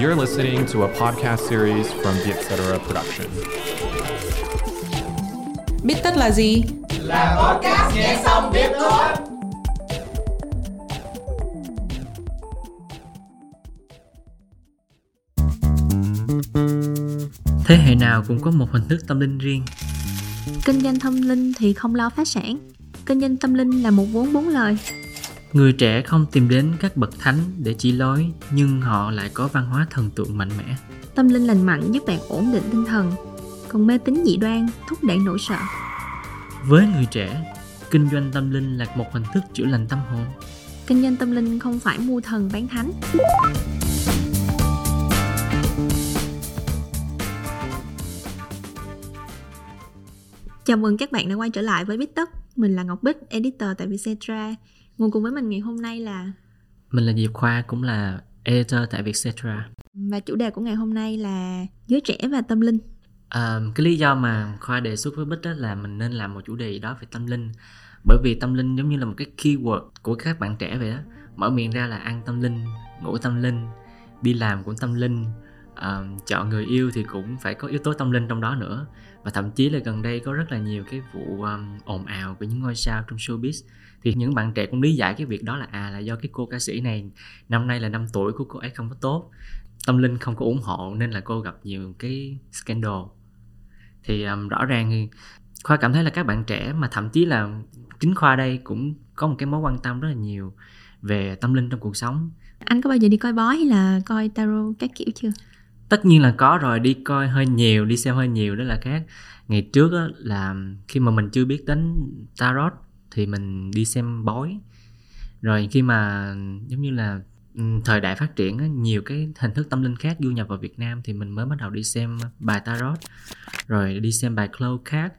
You're listening to a podcast series from the Etc. Production. Biết tất là gì? Là podcast nghe xong biết thôi. Thế hệ nào cũng có một hình thức tâm linh riêng. Kinh doanh tâm linh thì không lo phá sản. Kinh doanh tâm linh là một vốn bốn lời. Người trẻ không tìm đến các bậc thánh để chỉ lối, nhưng họ lại có văn hóa thần tượng mạnh mẽ. Tâm linh lành mạnh giúp bạn ổn định tinh thần, còn mê tín dị đoan thúc đẩy nỗi sợ. Với người trẻ, kinh doanh tâm linh là một hình thức chữa lành tâm hồn. Kinh doanh tâm linh không phải mua thần bán thánh. Chào mừng các bạn đã quay trở lại với Bít Tất. Mình là Ngọc Bích, editor tại Vietcetera. Ngồi cùng với mình ngày hôm nay là? Mình là Diệp Khoa, cũng là editor tại Vietcetera. và chủ đề của ngày hôm nay là giới trẻ và tâm linh. À, cái lý do mà Khoa đề xuất với Bích đó là mình nên làm một chủ đề đó về tâm linh. Bởi vì tâm linh giống như là một cái keyword của các bạn trẻ vậy đó mở miệng ra là ăn tâm linh ngủ tâm linh đi làm cũng tâm linh à, chọn người yêu thì cũng phải có yếu tố tâm linh trong đó nữa. Và thậm chí là gần đây có rất là nhiều cái vụ um, ồn ào của những ngôi sao trong showbiz thì những bạn trẻ cũng lý giải cái việc đó là à là do cái cô ca sĩ này năm nay là năm tuổi của cô ấy không có tốt tâm linh không có ủng hộ nên là cô gặp nhiều cái scandal. Thì um, rõ ràng khoa cảm thấy là các bạn trẻ mà thậm chí là chính khoa đây cũng có một cái mối quan tâm rất là nhiều về tâm linh trong cuộc sống. Anh có bao giờ đi coi bói hay là coi tarot các kiểu chưa? tất nhiên là có rồi đi coi hơi nhiều đi xem hơi nhiều đó là khác. Ngày trước á, là khi mà mình chưa biết đến tarot thì mình đi xem bói. Rồi khi mà giống như là ừ, thời đại phát triển nhiều cái hình thức tâm linh khác du nhập vào Việt Nam thì mình mới bắt đầu đi xem bài tarot rồi đi xem bài Cloud card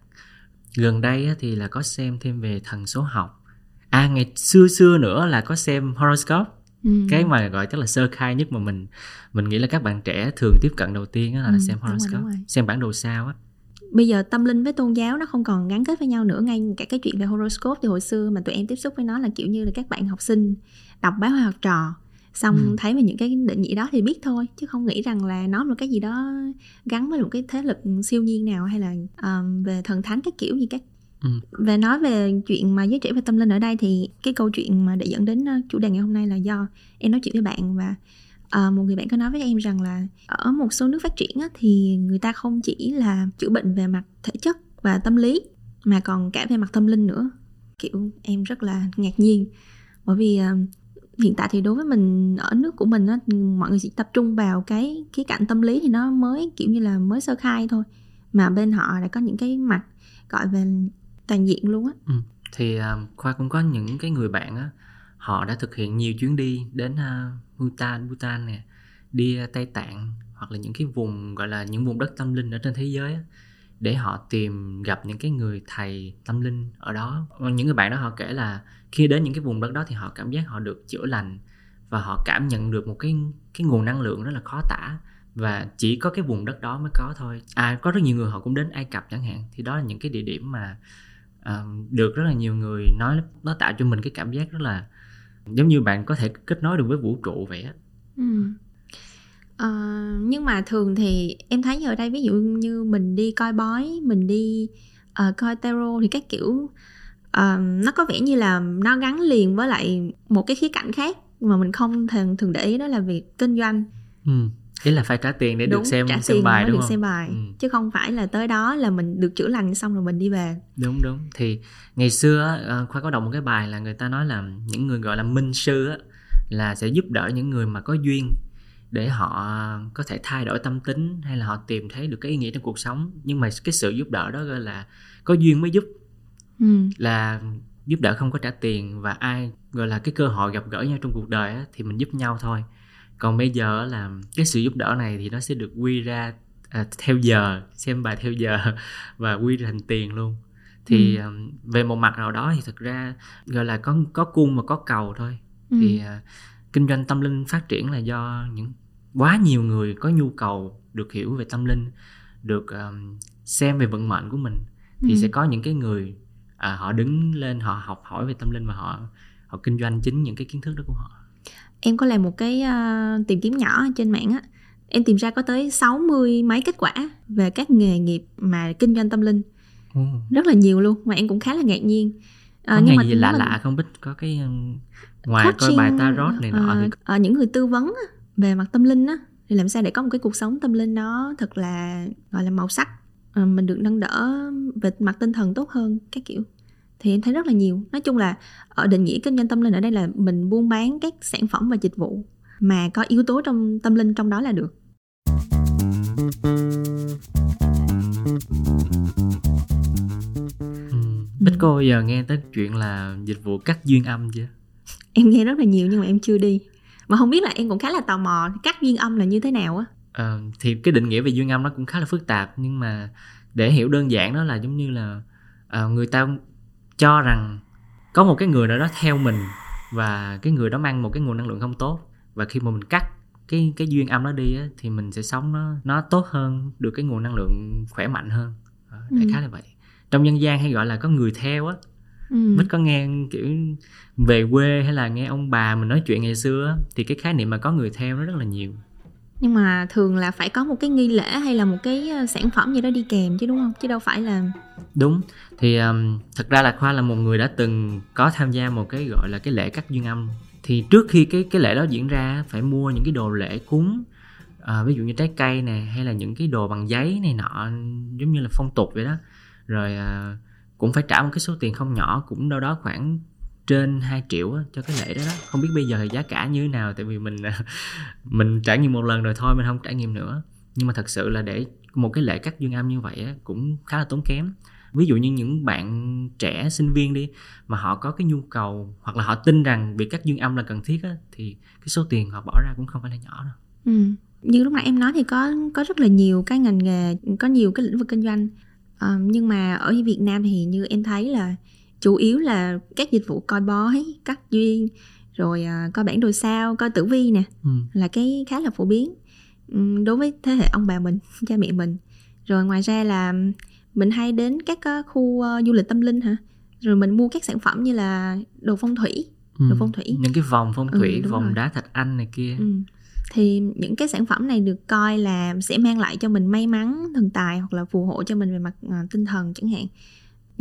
gần đây thì là có xem thêm về thần số học. À ngày xưa xưa nữa là có xem horoscope. Ừ. cái mà gọi chắc là sơ khai nhất mà mình mình nghĩ là các bạn trẻ thường tiếp cận đầu tiên á là Ừ, xem đúng rồi, horoscope đúng rồi. xem bản đồ sao á Bây giờ tâm linh với tôn giáo nó không còn gắn kết với nhau nữa ngay cả cái chuyện về horoscope thì hồi xưa mà tụi em tiếp xúc với nó là kiểu như là các bạn học sinh đọc báo hoa học trò xong Ừ. thấy về những cái định nghĩa đó thì biết thôi chứ không nghĩ rằng là nó là cái gì đó gắn với một cái thế lực siêu nhiên nào hay là um, về thần thánh các kiểu gì các Ừ. về nói về chuyện mà giới trẻ và tâm linh ở đây thì cái câu chuyện mà để dẫn đến chủ đề ngày hôm nay là do em nói chuyện với bạn và à, một người bạn có nói với em rằng là ở một số nước phát triển á, thì người ta không chỉ là chữa bệnh về mặt thể chất và tâm lý mà còn cả về mặt tâm linh nữa. Kiểu em rất là ngạc nhiên. Bởi vì uh, hiện tại thì đối với mình ở nước của mình á, mọi người chỉ tập trung vào cái khía cạnh tâm lý thì nó mới kiểu như là mới sơ khai thôi. Mà bên họ đã có những cái mặt gọi về toàn diện luôn á. Ừ. thì à, khoa cũng có những cái người bạn á họ đã thực hiện nhiều chuyến đi đến uh, Bhutan Bhutan nè đi uh, Tây Tạng hoặc là những cái vùng gọi là những vùng đất tâm linh ở trên thế giới á, để họ tìm gặp những cái người thầy tâm linh ở đó. Những người bạn đó họ kể là khi đến những cái vùng đất đó thì họ cảm giác họ được chữa lành và họ cảm nhận được một cái cái nguồn năng lượng rất là khó tả và chỉ có cái vùng đất đó mới có thôi. À có rất nhiều người họ cũng đến Ai Cập chẳng hạn thì đó là những cái địa điểm mà uh, được rất là nhiều người nói nó tạo cho mình cái cảm giác rất là giống như bạn có thể kết nối được với vũ trụ vậy á Ừ. Ờ, nhưng mà thường thì em thấy ở đây ví dụ như mình đi coi bói mình đi ờ, coi tarot thì các kiểu ờ, nó có vẻ như là nó gắn liền với lại một cái khía cạnh khác mà mình không thường thường để ý đó là việc kinh doanh ừ. Ý là phải trả tiền để được xem trả xem tiền bài đúng được không? xem bài. Ừ. chứ không phải là tới đó là mình được chữa lành xong rồi mình đi về. Đúng đúng. Thì ngày xưa ờ, khoa có đọc một cái bài là người ta nói là những người gọi là minh sư á, là sẽ giúp đỡ những người mà có duyên để họ có thể thay đổi tâm tính hay là họ tìm thấy được cái ý nghĩa trong cuộc sống. Nhưng mà cái sự giúp đỡ đó gọi là có duyên mới giúp. Ừ. là giúp đỡ không có trả tiền và ai gọi là cái cơ hội gặp gỡ nhau trong cuộc đời á, thì mình giúp nhau thôi còn bây giờ là cái sự giúp đỡ này thì nó sẽ được quy ra à, theo giờ xem bài theo giờ và quy ra thành tiền luôn thì Ừ. về một mặt nào đó thì thực ra gọi là có có cung và có cầu thôi Ừ. thì à, kinh doanh tâm linh phát triển là do những quá nhiều người có nhu cầu được hiểu về tâm linh được ừm, xem về vận mệnh của mình thì Ừ. sẽ có những cái người à, họ đứng lên họ học hỏi về tâm linh và họ họ kinh doanh chính những cái kiến thức đó của họ em có làm một cái ờ, tìm kiếm nhỏ trên mạng á. Em tìm ra có tới 60 mấy kết quả về các nghề nghiệp mà kinh doanh tâm linh. Ừ. rất là nhiều luôn mà em cũng khá là ngạc nhiên. Có Ờ, nghề gì nếu lạ mà- lạ không? Biết có cái ngoài coi bài tarot này nọ ờ, thì ờ, những người tư vấn về mặt tâm linh á thì làm sao để có một cái cuộc sống tâm linh nó thật là gọi là màu sắc Ờ, mình được nâng đỡ về mặt tinh thần tốt hơn các kiểu thì em thấy rất là nhiều. Nói chung là ở định nghĩa kinh doanh tâm linh ở đây là mình buôn bán các sản phẩm và dịch vụ mà có yếu tố trong tâm linh trong đó là được. Bích cô giờ nghe tới chuyện là dịch vụ cắt duyên âm chưa? Em nghe rất là nhiều nhưng mà em chưa đi. Mà không biết là em cũng khá là tò mò các duyên âm là như thế nào á? Ờ, thì cái định nghĩa về duyên âm nó cũng khá là phức tạp nhưng mà để hiểu đơn giản đó là giống như là ờ, người ta cho rằng có một cái người nào đó theo mình và cái người đó mang một cái nguồn năng lượng không tốt và khi mà mình cắt cái cái duyên âm đó đi á, thì mình sẽ sống nó nó tốt hơn được cái nguồn năng lượng khỏe mạnh hơn đại Ừ. khái là vậy trong dân gian hay gọi là có người theo á ừ. Có nghe kiểu về quê hay là nghe ông bà mình nói chuyện ngày xưa á, thì cái khái niệm mà có người theo nó rất là nhiều nhưng mà thường là phải có một cái nghi lễ hay là một cái ờ, sản phẩm gì đó đi kèm chứ đúng không? Chứ đâu phải là đúng. Thì um, thật ra là khoa là một người đã từng có tham gia một cái gọi là cái lễ cắt duyên âm. Thì trước khi cái cái lễ đó diễn ra phải mua những cái đồ lễ cúng à, ví dụ như trái cây nè hay là những cái đồ bằng giấy này nọ giống như là phong tục vậy đó. Rồi à, cũng phải trả một cái số tiền không nhỏ cũng đâu đó khoảng trên 2 triệu á, cho cái lễ đó đó. Không biết bây giờ giá cả như thế nào tại vì mình mình trải nghiệm một lần rồi thôi mình không trải nghiệm nữa. Nhưng mà thật sự là để một cái lễ cắt dương âm như vậy á, cũng khá là tốn kém. Ví dụ như những bạn trẻ sinh viên đi mà họ có cái nhu cầu hoặc là họ tin rằng việc cắt dương âm là cần thiết á, thì cái số tiền họ bỏ ra cũng không phải là nhỏ đâu. Ừ. như lúc nãy em nói thì có có rất là nhiều cái ngành nghề có nhiều cái lĩnh vực kinh doanh. À, nhưng mà ở Việt Nam thì như em thấy là chủ yếu là các dịch vụ coi bói cắt duyên rồi à, coi bản đồ sao coi tử vi nè ừ. là cái khá là phổ biến Ừm, đối với thế hệ ông bà mình cha mẹ mình rồi ngoài ra là mình hay đến các ờ, khu ờ, du lịch tâm linh hả rồi mình mua các sản phẩm như là đồ phong thủy Ừ. Đồ phong thủy. những cái vòng phong Ừ, thủy đúng vòng rồi. đá thạch anh này kia Ừ. thì những cái sản phẩm này được coi là sẽ mang lại cho mình may mắn thần tài hoặc là phù hộ cho mình về mặt ờ, tinh thần chẳng hạn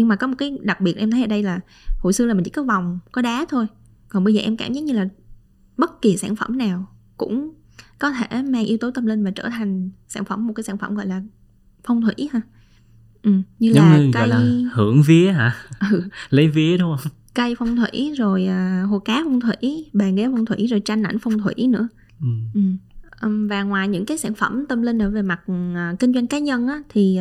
nhưng mà có một cái đặc biệt em thấy ở đây là hồi xưa là mình chỉ có vòng có đá thôi. Còn bây giờ em cảm giác như là bất kỳ sản phẩm nào cũng có thể mang yếu tố tâm linh và trở thành sản phẩm một cái sản phẩm gọi là phong thủy ha ừ, như giống là như cây là hưởng vía hả? Ừ, lấy vía đúng không? Cây phong thủy rồi à, hồ cá phong thủy bàn ghế phong thủy rồi tranh ảnh phong thủy nữa. Ừ. Ừ. Và ngoài những cái sản phẩm tâm linh ở về mặt à, kinh doanh cá nhân á, thì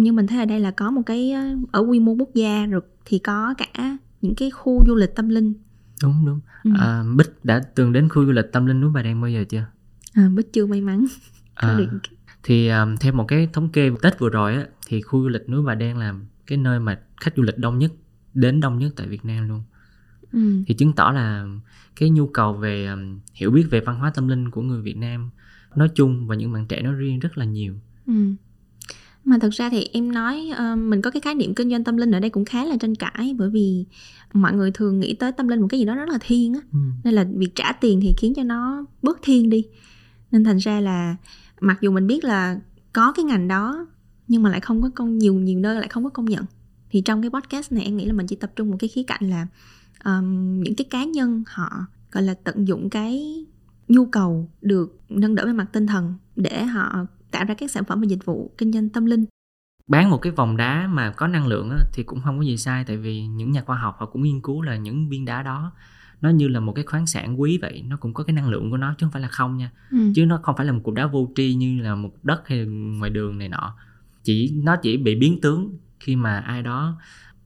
à, như mình thấy ở đây là có một cái ở quy mô quốc gia rồi thì có cả những cái khu du lịch tâm linh. Đúng đúng. Ừ. à, bích đã từng đến khu du lịch tâm linh núi bà đen bao giờ chưa? À, bích chưa may mắn. À, được thì um, theo một cái thống kê Tết vừa rồi á thì khu du lịch núi Bà Đen là cái nơi mà khách du lịch đông nhất đến đông nhất tại Việt Nam luôn. Ừ. thì chứng tỏ là cái nhu cầu về um, hiểu biết về văn hóa tâm linh của người Việt Nam nói chung và những bạn trẻ nói riêng rất là nhiều. Ừ. mà thật ra thì em nói ờ, mình có cái khái niệm kinh doanh tâm linh ở đây cũng khá là tranh cãi bởi vì mọi người thường nghĩ tới tâm linh một cái gì đó rất là thiên á. Ừ. nên là việc trả tiền thì khiến cho nó bớt thiên đi. Nên thành ra là mặc dù mình biết là có cái ngành đó nhưng mà lại không có công nhiều nhiều nơi lại không có công nhận. Thì trong cái podcast này em nghĩ là mình chỉ tập trung một cái khía cạnh là um, những cái cá nhân họ gọi là tận dụng cái nhu cầu được nâng đỡ về mặt tinh thần để họ tạo ra các sản phẩm và dịch vụ kinh doanh tâm linh bán một cái vòng đá mà có năng lượng thì cũng không có gì sai tại vì những nhà khoa học họ cũng nghiên cứu là những viên đá đó nó như là một cái khoáng sản quý vậy nó cũng có cái năng lượng của nó chứ không phải là không nha ừ. chứ nó không phải là một cục đá vô tri như là một đất hay ngoài đường này nọ chỉ nó chỉ bị biến tướng khi mà ai đó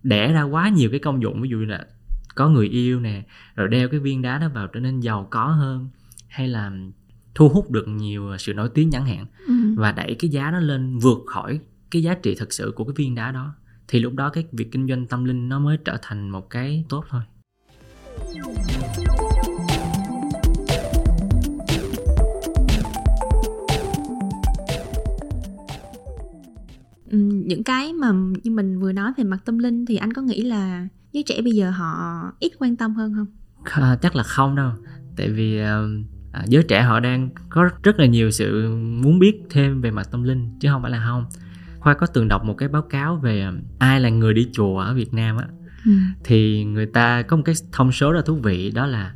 đẻ ra quá nhiều cái công dụng ví dụ như là có người yêu nè rồi đeo cái viên đá đó vào trở nên giàu có hơn hay là thu hút được nhiều sự nổi tiếng chẳng hạn Ừ. và đẩy cái giá nó lên vượt khỏi cái giá trị thật sự của cái viên đá đó. Thì lúc đó cái việc kinh doanh tâm linh nó mới trở thành một cái tốt thôi. Ừ, những cái mà như mình vừa nói về mặt tâm linh thì anh có nghĩ là giới trẻ bây giờ họ ít quan tâm hơn không? À, chắc là không đâu. Tại vì ờ, à, giới trẻ họ đang có rất là nhiều sự muốn biết thêm về mặt tâm linh chứ không phải là không khoa có từng đọc một cái báo cáo về à, ai là người đi chùa ở việt nam á ừ. thì người ta có một cái thông số rất thú vị đó là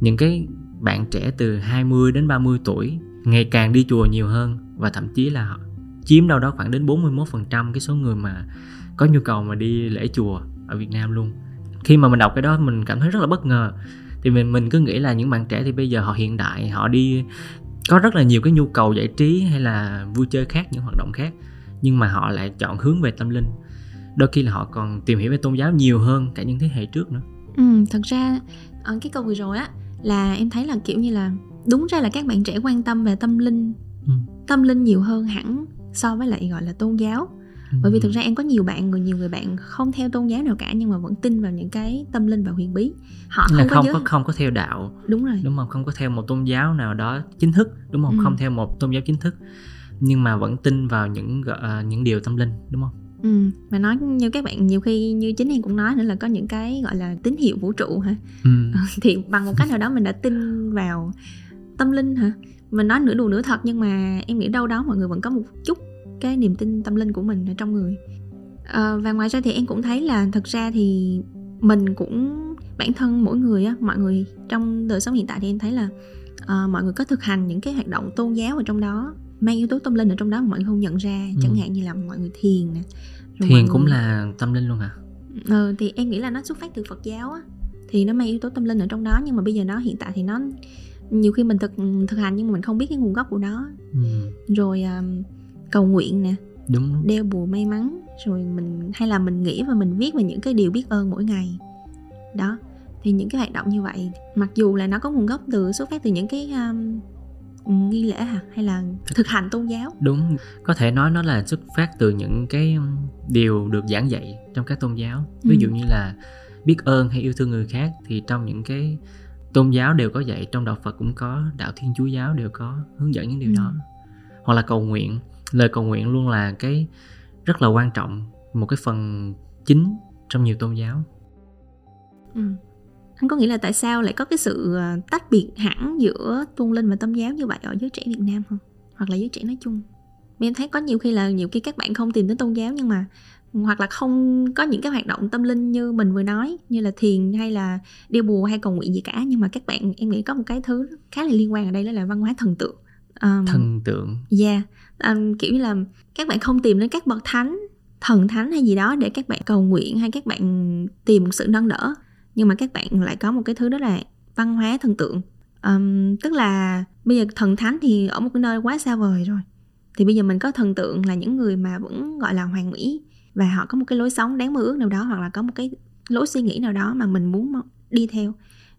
những cái bạn trẻ từ 20 đến 30 tuổi ngày càng đi chùa nhiều hơn và thậm chí là họ chiếm đâu đó khoảng đến 41% cái số người mà có nhu cầu mà đi lễ chùa ở Việt Nam luôn. Khi mà mình đọc cái đó mình cảm thấy rất là bất ngờ. Thì mình mình cứ nghĩ là những bạn trẻ thì bây giờ họ hiện đại, họ đi có rất là nhiều cái nhu cầu giải trí hay là vui chơi khác, những hoạt động khác nhưng mà họ lại chọn hướng về tâm linh. Đôi khi là họ còn tìm hiểu về tôn giáo nhiều hơn cả những thế hệ trước nữa. Ừ, thật ra ở cái câu vừa rồi á là em thấy là kiểu như là đúng ra là các bạn trẻ quan tâm về tâm linh Ừ. tâm linh nhiều hơn hẳn so với lại gọi là tôn giáo bởi vì Ừ. thực ra em có nhiều bạn người nhiều người bạn không theo tôn giáo nào cả nhưng mà vẫn tin vào những cái tâm linh và huyền bí họ là không, không có có giới không có theo đạo đúng rồi đúng không không có theo một tôn giáo nào đó chính thức đúng không Ừ. không theo một tôn giáo chính thức nhưng mà vẫn tin vào những uh, những điều tâm linh đúng không ừ. và nói như các bạn nhiều khi như chính em cũng nói nữa là có những cái gọi là tín hiệu vũ trụ hả ừ. thì bằng một cách nào đó mình đã tin vào tâm linh hả mình nói nửa đùa nửa thật nhưng mà em nghĩ đâu đó mọi người vẫn có một chút cái niềm tin tâm linh của mình ở trong người Ờ, và ngoài ra thì em cũng thấy là thật ra thì mình cũng bản thân mỗi người á mọi người trong đời sống hiện tại thì em thấy là ờ, mọi người có thực hành những cái hoạt động tôn giáo ở trong đó mang yếu tố tâm linh ở trong đó mà mọi người không nhận ra Ừ. chẳng hạn như là mọi người thiền nè thiền cũng người- là tâm linh luôn hả Ờ, thì em nghĩ là nó xuất phát từ Phật giáo á thì nó mang yếu tố tâm linh ở trong đó nhưng mà bây giờ nó hiện tại thì nó nhiều khi mình thực thực hành nhưng mà mình không biết cái nguồn gốc của nó ừ. rồi um, cầu nguyện nè đúng đeo bùa may mắn rồi mình hay là mình nghĩ và mình viết về những cái điều biết ơn mỗi ngày. Đó thì những cái hoạt động như vậy mặc dù là nó có nguồn gốc từ xuất phát từ những cái um, nghi lễ hả? Hay là thực hành tôn giáo? Đúng có thể nói nó là xuất phát từ những cái um, điều được giảng dạy trong các tôn giáo. Ví Ừ. dụ như là biết ơn hay yêu thương người khác thì trong những cái tôn giáo đều có dạy trong đạo Phật cũng có đạo Thiên Chúa giáo đều có hướng dẫn những điều Ừ. đó. Hoặc là cầu nguyện lời cầu nguyện luôn là cái rất là quan trọng một cái phần chính trong nhiều tôn giáo Ừ. Anh có nghĩ là tại sao lại có cái sự ờ, tách biệt hẳn giữa tôn linh và tôn giáo như vậy ở giới trẻ Việt Nam không? Hoặc là giới trẻ nói chung? Vì Em thấy có nhiều khi là nhiều khi các bạn không tìm đến tôn giáo nhưng mà hoặc là không có những cái hoạt động tâm linh như mình vừa nói như là thiền hay là đeo bùa hay cầu nguyện gì cả nhưng mà các bạn em nghĩ có một cái thứ khá là liên quan ở đây đó là văn hóa thần tượng um, thần tượng Yeah, um, kiểu như là các bạn không tìm đến các bậc thánh, thần thánh hay gì đó để các bạn cầu nguyện hay các bạn tìm một sự nâng đỡ. Nhưng mà các bạn lại có một cái thứ đó là văn hóa thần tượng. Um, tức là bây giờ thần thánh thì ở một cái nơi quá xa vời rồi. Thì bây giờ mình có thần tượng là những người mà vẫn gọi là hoàn mỹ và họ có một cái lối sống đáng mơ ước nào đó hoặc là có một cái lối suy nghĩ nào đó mà mình muốn đi theo.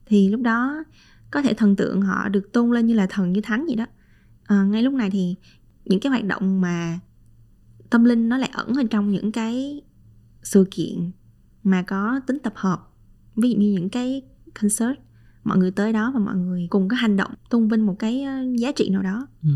Thì lúc đó có thể thần tượng họ được tôn lên như là thần như thánh gì đó à, ngay lúc này thì những cái hoạt động mà tâm linh nó lại ẩn ở trong những cái sự kiện mà có tính tập hợp. Ví dụ như những cái concert mọi người tới đó và mọi người cùng có hành động tôn vinh một cái ờ, giá trị nào đó. Ừ.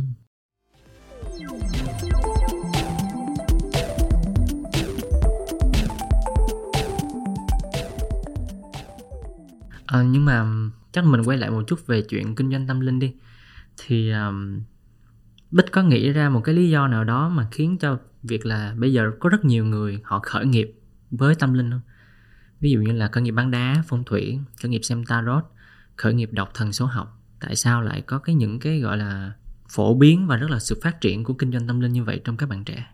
à, nhưng mà chắc mình quay lại một chút về chuyện kinh doanh tâm linh đi. Thì um, Bích có nghĩ ra một cái lý do nào đó mà khiến cho việc là bây giờ có rất nhiều người họ khởi nghiệp với tâm linh không? Ví dụ như là khởi nghiệp bán đá, phong thủy, khởi nghiệp xem tarot, khởi nghiệp đọc thần số học. Tại sao lại có cái những cái gọi là phổ biến và rất là sự phát triển của kinh doanh tâm linh như vậy trong các bạn trẻ?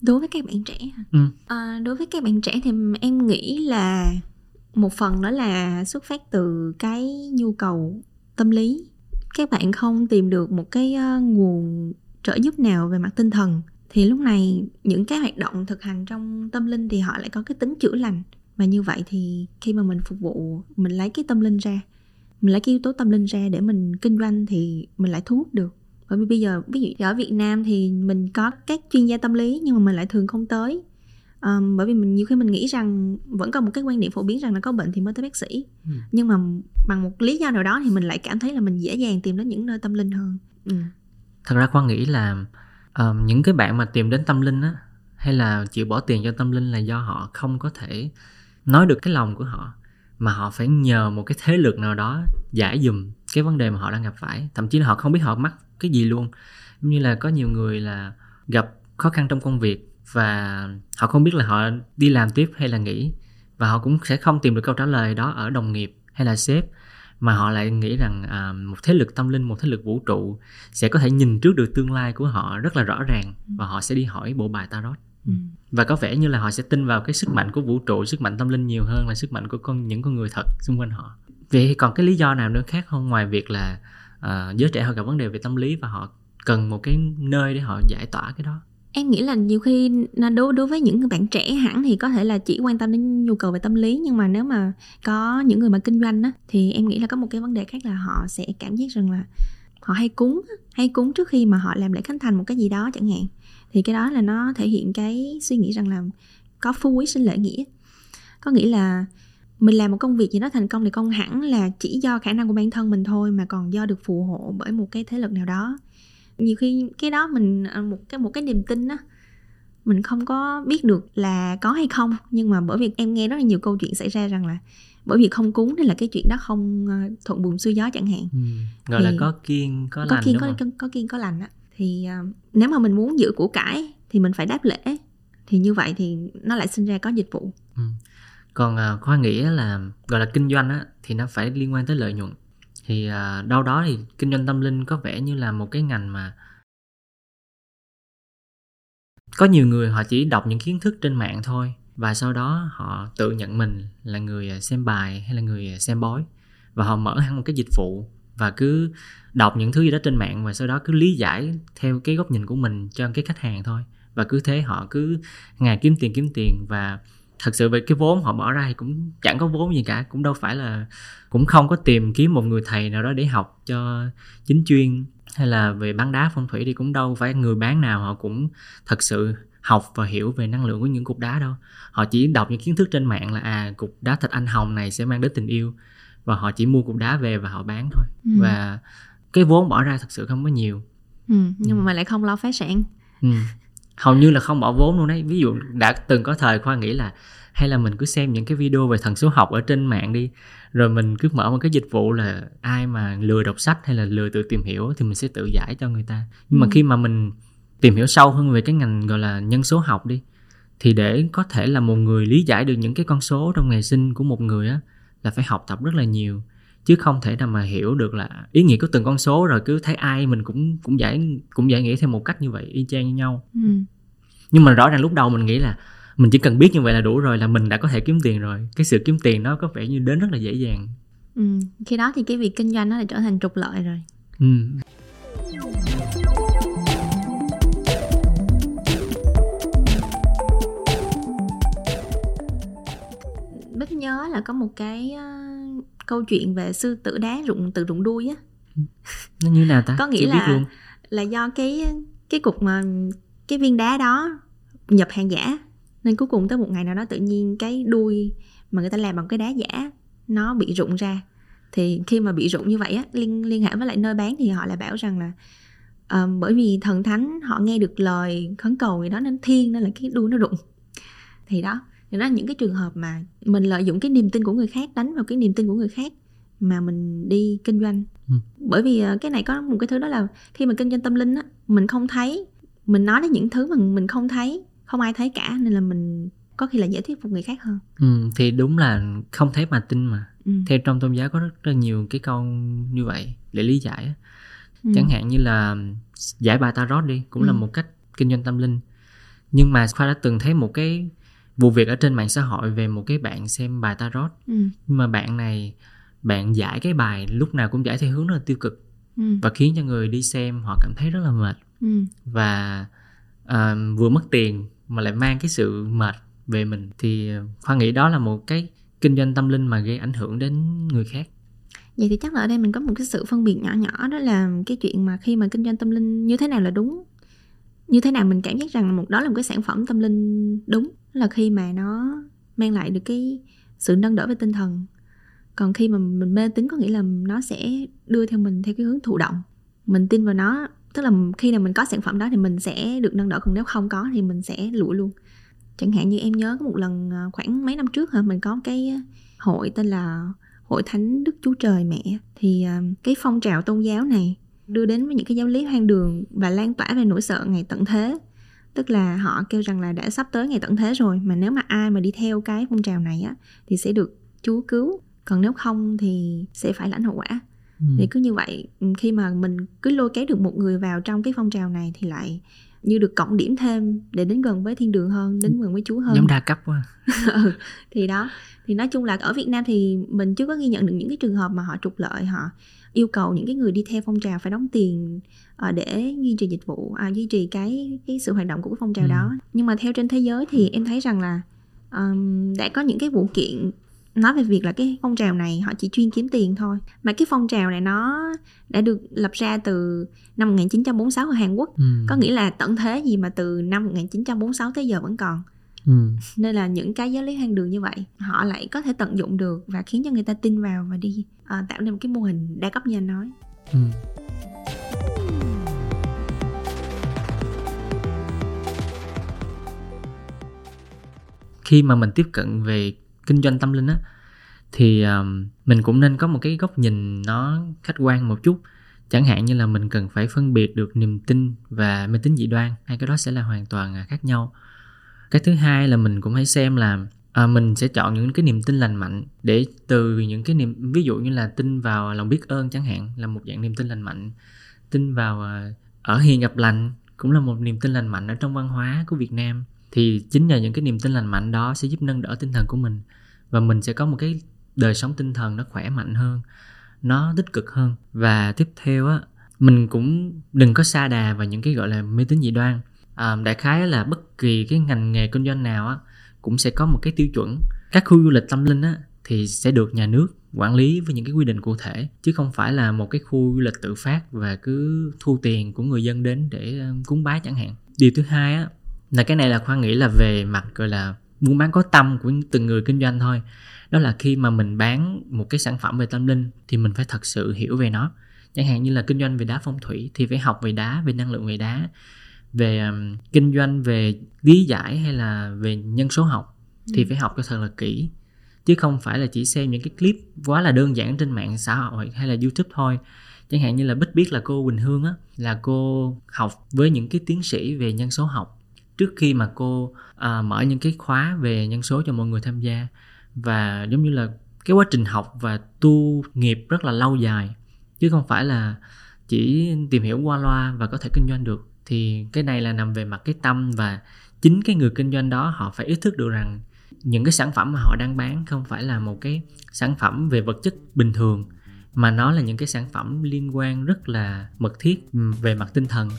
đối với các bạn trẻ? Ừ. À, đối với các bạn trẻ thì em nghĩ là một phần đó là xuất phát từ cái nhu cầu tâm lý các bạn không tìm được một cái ờ, nguồn trợ giúp nào về mặt tinh thần? Thì lúc này những cái hoạt động thực hành trong tâm linh thì họ lại có cái tính chữa lành. Và như vậy thì khi mà mình phục vụ mình lấy cái tâm linh ra mình lấy cái yếu tố tâm linh ra để mình kinh doanh thì mình lại thu hút được. Bởi vì bây giờ ví dụ ở Việt Nam thì mình có các chuyên gia tâm lý nhưng mà mình lại thường không tới. Ờm, bởi vì mình nhiều khi mình nghĩ rằng vẫn còn một cái quan niệm phổ biến rằng là có bệnh thì mới tới bác sĩ. Ừ. nhưng mà bằng một lý do nào đó thì mình lại cảm thấy là mình dễ dàng tìm đến những nơi tâm linh hơn. Ừ. Thật ra Khoa nghĩ là uh, những cái bạn mà tìm đến tâm linh á hay là chịu bỏ tiền cho tâm linh là do họ không có thể nói được cái lòng của họ mà họ phải nhờ một cái thế lực nào đó giải dùm cái vấn đề mà họ đang gặp phải. Thậm chí là họ không biết họ mắc cái gì luôn. Giống như là có nhiều người là gặp khó khăn trong công việc và họ không biết là họ đi làm tiếp hay là nghỉ và họ cũng sẽ không tìm được câu trả lời đó ở đồng nghiệp hay là sếp mà họ lại nghĩ rằng à, một thế lực tâm linh một thế lực vũ trụ sẽ có thể nhìn trước được tương lai của họ rất là rõ ràng và họ sẽ đi hỏi bộ bài tarot. Ừ. và có vẻ như là họ sẽ tin vào cái sức mạnh của vũ trụ sức mạnh tâm linh nhiều hơn là sức mạnh của con những con người thật xung quanh họ. Vậy còn cái lý do nào nữa khác không? Ngoài việc là à, giới trẻ họ gặp vấn đề về tâm lý và họ cần một cái nơi để họ giải tỏa cái đó em nghĩ là nhiều khi đối đối với những bạn trẻ hẳn thì có thể là chỉ quan tâm đến nhu cầu về tâm lý, nhưng mà nếu mà có những người mà kinh doanh á, thì em nghĩ là có một cái vấn đề khác là họ sẽ cảm giác rằng là họ hay cúng hay cúng trước khi mà họ làm lễ khánh thành một cái gì đó chẳng hạn. Thì cái đó là nó thể hiện cái suy nghĩ rằng là có phú quý sinh lợi nghĩa. Có nghĩa là mình làm một công việc gì đó thành công thì không hẳn là chỉ do khả năng của bản thân mình thôi mà còn do được phù hộ bởi một cái thế lực nào đó nhiều khi cái đó mình ờ, một cái một cái niềm tin á mình không có biết được là có hay không. Nhưng mà bởi vì em nghe rất là nhiều câu chuyện xảy ra rằng là bởi vì không cúng nên là cái chuyện đó không ờ, thuận buồm xuôi gió chẳng hạn. Gọi là Thì- có kiên có, có lành kiên đúng có, không? có, kiên có lành á. Thì ờ, nếu mà mình muốn giữ của cải thì mình phải đáp lễ. Thì như vậy thì nó lại sinh ra có dịch vụ. Còn à, khoa nghĩ là gọi là kinh doanh á thì nó phải liên quan tới lợi nhuận thì à, đâu đó thì kinh doanh tâm linh có vẻ như là một cái ngành mà có nhiều người họ chỉ đọc những kiến thức trên mạng thôi và sau đó họ tự nhận mình là người à, xem bài hay là người à, xem bói và họ mở hẳn một cái dịch vụ và cứ đọc những thứ gì đó trên mạng và sau đó cứ lý giải theo cái góc nhìn của mình cho cái khách hàng thôi. Và cứ thế họ cứ ngày kiếm tiền kiếm tiền và thật sự về cái vốn họ bỏ ra thì cũng chẳng có vốn gì cả cũng đâu phải là cũng không có tìm kiếm một người thầy nào đó để học cho chính chuyên. Hay là về bán đá phong thủy thì cũng đâu phải người bán nào họ cũng thật sự học và hiểu về năng lượng của những cục đá đâu. Họ chỉ đọc những kiến thức trên mạng là à cục đá thạch anh hồng này sẽ mang đến tình yêu và họ chỉ mua cục đá về và họ bán thôi. Ừ. và cái vốn bỏ ra thật sự không có nhiều. Ừ, nhưng mà lại không lo phá sản. Ừ. Hầu như là không bỏ vốn luôn đấy. Ví dụ đã từng có thời Khoa nghĩ là hay là mình cứ xem những cái video về thần số học ở trên mạng đi rồi mình cứ mở một cái dịch vụ là ai mà lừa đọc sách hay là lừa tự tìm hiểu thì mình sẽ tự giải cho người ta nhưng mà Ừ. khi mà mình tìm hiểu sâu hơn về cái ngành gọi là nhân số học đi thì để có thể là một người lý giải được những cái con số trong ngày sinh của một người á là phải học tập rất là nhiều chứ không thể nào mà hiểu được là ý nghĩa của từng con số rồi cứ thấy ai mình cũng cũng giải cũng giải nghĩa theo một cách như vậy y chang như nhau ừ. nhưng mà rõ ràng lúc đầu mình nghĩ là mình chỉ cần biết như vậy là đủ rồi là mình đã có thể kiếm tiền rồi cái sự kiếm tiền nó có vẻ như đến rất là dễ dàng Ừ. khi đó thì cái việc kinh doanh nó lại trở thành trục lợi rồi ừ. Bích nhớ là có một cái ờ, câu chuyện về sư tử đá rụng tự rụng đuôi á. Nó như nào ta? Có nghĩa Chưa là- luôn. là do cái cái cục mà cái viên đá đó nhập hàng giả nên cuối cùng tới một ngày nào đó tự nhiên cái đuôi mà người ta làm bằng cái đá giả nó bị rụng ra. Thì khi mà bị rụng như vậy á liên liên hệ với lại nơi bán thì họ lại bảo rằng là ờ, bởi vì thần thánh họ nghe được lời khấn cầu người đó nên thiên nên là cái đuôi nó rụng. Thì đó đó là những cái trường hợp mà mình lợi dụng cái niềm tin của người khác đánh vào cái niềm tin của người khác mà mình đi kinh doanh Ừ. bởi vì ờ, cái này có một cái thứ đó là khi mà kinh doanh tâm linh á mình không thấy mình nói đến những thứ mà mình không thấy không ai thấy cả nên là mình có khi là dễ thuyết phục người khác hơn ừ, thì đúng là không thấy mà tin mà ừ. theo trong tôn giáo có rất, rất nhiều cái câu như vậy để lý giải á. Ừ. chẳng hạn như là giải bài tarot đi cũng là Ừ. một cách kinh doanh tâm linh nhưng mà khoa đã từng thấy một cái vụ việc ở trên mạng xã hội về một cái bạn xem bài tarot Ừ. nhưng mà bạn này bạn giải cái bài lúc nào cũng giải theo hướng rất là tiêu cực Ừ. và khiến cho người đi xem họ cảm thấy rất là mệt Ừ. và à, vừa mất tiền mà lại mang cái sự mệt về mình thì khoa nghĩ đó là một cái kinh doanh tâm linh mà gây ảnh hưởng đến người khác vậy thì chắc là ở đây mình có một cái sự phân biệt nhỏ nhỏ đó là cái chuyện mà khi mà kinh doanh tâm linh như thế nào là đúng như thế nào mình cảm giác rằng một, đó là một cái sản phẩm tâm linh đúng, là khi mà nó mang lại được cái sự nâng đỡ về tinh thần. Còn khi mà mình mê tín có nghĩa là nó sẽ đưa theo mình theo cái hướng thụ động. Mình tin vào nó, tức là khi nào mình có sản phẩm đó thì mình sẽ được nâng đỡ, còn nếu không có thì mình sẽ lụi luôn. Chẳng hạn như em nhớ có một lần à, khoảng mấy năm trước hả, mình có cái hội tên là hội thánh Đức Chúa Trời Mẹ. Thì à, cái phong trào tôn giáo này đưa đến với những cái giáo lý hoang đường và lan tỏa về nỗi sợ ngày tận thế. Tức là họ kêu rằng là đã sắp tới ngày tận thế rồi mà nếu mà ai mà đi theo cái phong trào này á thì sẽ được Chúa cứu. Còn nếu không thì sẽ phải lãnh hậu quả. Ừ. thì cứ như vậy khi mà mình cứ lôi kéo được một người vào trong cái phong trào này thì lại như được cộng điểm thêm để đến gần với thiên đường hơn đến gần với chúa hơn. Giống đa cấp quá. Ừ, thì đó. Thì nói chung là ở việt nam thì mình chưa có ghi nhận được những cái trường hợp mà họ trục lợi họ yêu cầu những cái người đi theo phong trào phải đóng tiền uh, để duy trì dịch vụ uh, duy trì cái cái sự hoạt động của cái phong trào ừ. đó nhưng mà theo trên thế giới thì em thấy rằng là um, đã có những cái vụ kiện nói về việc là cái phong trào này họ chỉ chuyên kiếm tiền thôi mà cái phong trào này nó đã được lập ra từ năm 1946 ở Hàn Quốc ừ. có nghĩa là tận thế gì mà từ năm 1946 tới giờ vẫn còn ừ. nên là những cái giáo lý hoang đường như vậy họ lại có thể tận dụng được và khiến cho người ta tin vào và đi uh, tạo nên một cái mô hình đa cấp như anh nói ừ. khi mà mình tiếp cận về kinh doanh tâm linh á thì um, mình cũng nên có một cái góc nhìn nó khách quan một chút chẳng hạn như là mình cần phải phân biệt được niềm tin và mê tín dị đoan hai cái đó sẽ là hoàn toàn à, khác nhau cái thứ hai là mình cũng hãy xem là à, mình sẽ chọn những cái niềm tin lành mạnh để từ những cái niềm ví dụ như là tin vào lòng biết ơn chẳng hạn là một dạng niềm tin lành mạnh. Tin vào à, ở hiền gặp lành cũng là một niềm tin lành mạnh ở trong văn hóa của Việt Nam. Thì chính nhờ những cái niềm tin lành mạnh đó sẽ giúp nâng đỡ tinh thần của mình và mình sẽ có một cái đời sống tinh thần nó khỏe mạnh hơn nó tích cực hơn. Và tiếp theo á mình cũng đừng có xa đà vào những cái gọi là mê tín dị đoan à, đại khái là bất kỳ cái ngành nghề kinh doanh nào á cũng sẽ có một cái tiêu chuẩn. Các khu du lịch tâm linh á thì sẽ được nhà nước quản lý với những cái quy định cụ thể chứ không phải là một cái khu du lịch tự phát và cứ thu tiền của người dân đến để ờ, cúng bái chẳng hạn. Điều thứ hai á là cái này là khoa nghĩ là về mặt gọi là buôn bán có tâm của từng người kinh doanh thôi. Đó là khi mà mình bán một cái sản phẩm về tâm linh thì mình phải thật sự hiểu về nó. Chẳng hạn như là kinh doanh về đá phong thủy thì phải học về đá về năng lượng về đá về um, kinh doanh về lý giải hay là về nhân số học thì ừ. phải học cho thật là kỹ. Chứ không phải là chỉ xem những cái clip quá là đơn giản trên mạng xã hội hay là youtube thôi. Chẳng hạn như là bích biết là cô quỳnh hương á là cô học với những cái tiến sĩ về nhân số học trước khi mà cô à, mở những cái khóa về nhân số cho mọi người tham gia. Và giống như là cái quá trình học và tu nghiệp rất là lâu dài chứ không phải là chỉ tìm hiểu qua loa và có thể kinh doanh được thì cái này là nằm về mặt cái tâm và chính cái người kinh doanh đó họ phải ý thức được rằng những cái sản phẩm mà họ đang bán không phải là một cái sản phẩm về vật chất bình thường, mà nó là những cái sản phẩm liên quan rất là mật thiết về mặt tinh thần.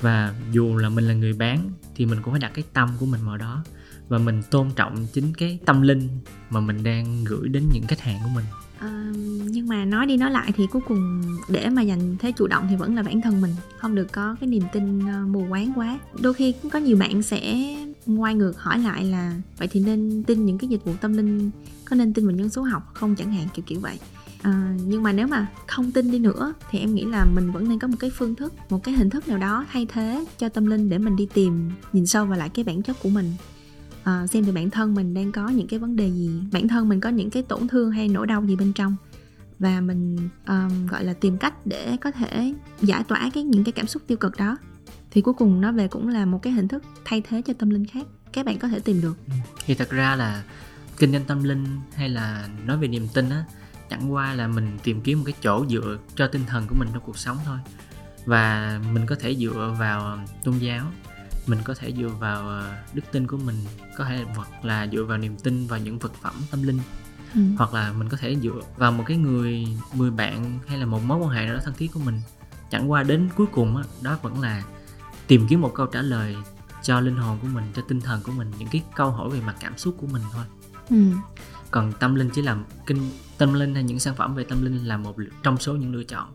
Và dù là mình là người bán thì mình cũng phải đặt cái tâm của mình vào đó và mình tôn trọng chính cái tâm linh mà mình đang gửi đến những khách hàng của mình à, nhưng mà nói đi nói lại thì cuối cùng để mà giành thế chủ động thì vẫn là bản thân mình. Không được có cái niềm tin ờ, mù quáng quá. Đôi khi cũng có nhiều bạn sẽ ngoài ngược hỏi lại là vậy thì nên tin những cái dịch vụ tâm linh có nên tin vào nhân số học không? Chẳng hạn kiểu kiểu vậy. À, nhưng mà nếu mà không tin đi nữa thì em nghĩ là mình vẫn nên có một cái phương thức một cái hình thức nào đó thay thế cho tâm linh để mình đi tìm nhìn sâu vào lại cái bản chất của mình uh, xem được bản thân mình đang có những cái vấn đề gì. Bản thân mình có những cái tổn thương hay nỗi đau gì bên trong. Và mình um, gọi là tìm cách để có thể giải tỏa cái những cái cảm xúc tiêu cực đó. Thì cuối cùng nó về cũng là một cái hình thức thay thế cho tâm linh khác. Các bạn có thể tìm được. Ừ. Thì thật ra là kinh doanh tâm linh hay là nói về niềm tin á chẳng qua là mình tìm kiếm một cái chỗ dựa cho tinh thần của mình trong cuộc sống thôi. Và mình có thể dựa vào tôn giáo mình có thể dựa vào ờ, đức tin của mình có thể hoặc là dựa vào niềm tin vào những vật phẩm tâm linh ừ. hoặc là mình có thể dựa vào một cái người người bạn hay là một mối quan hệ nào đó thân thiết của mình chẳng qua đến cuối cùng đó, đó vẫn là tìm kiếm một câu trả lời cho linh hồn của mình cho tinh thần của mình những cái câu hỏi về mặt cảm xúc của mình thôi ừ. còn tâm linh chỉ là kinh tâm linh hay những sản phẩm về tâm linh là một trong số những lựa chọn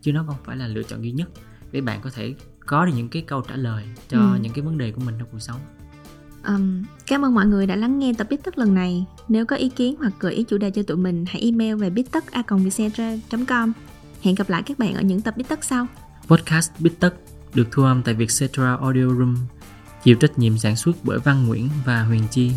chứ nó không phải là lựa chọn duy nhất để bạn có thể có được những cái câu trả lời cho ừ. những cái vấn đề của mình trong cuộc sống Um, cảm ơn mọi người đã lắng nghe tập biết tất lần này. Nếu có ý kiến hoặc gợi ý chủ đề cho tụi mình, hãy email về biết tất com Hẹn gặp lại các bạn ở những tập biết tất sau. Podcast biết tất được thu âm tại Vietcetera Audio Room, chịu trách nhiệm sản xuất bởi Văn Nguyễn và Huyền Chi.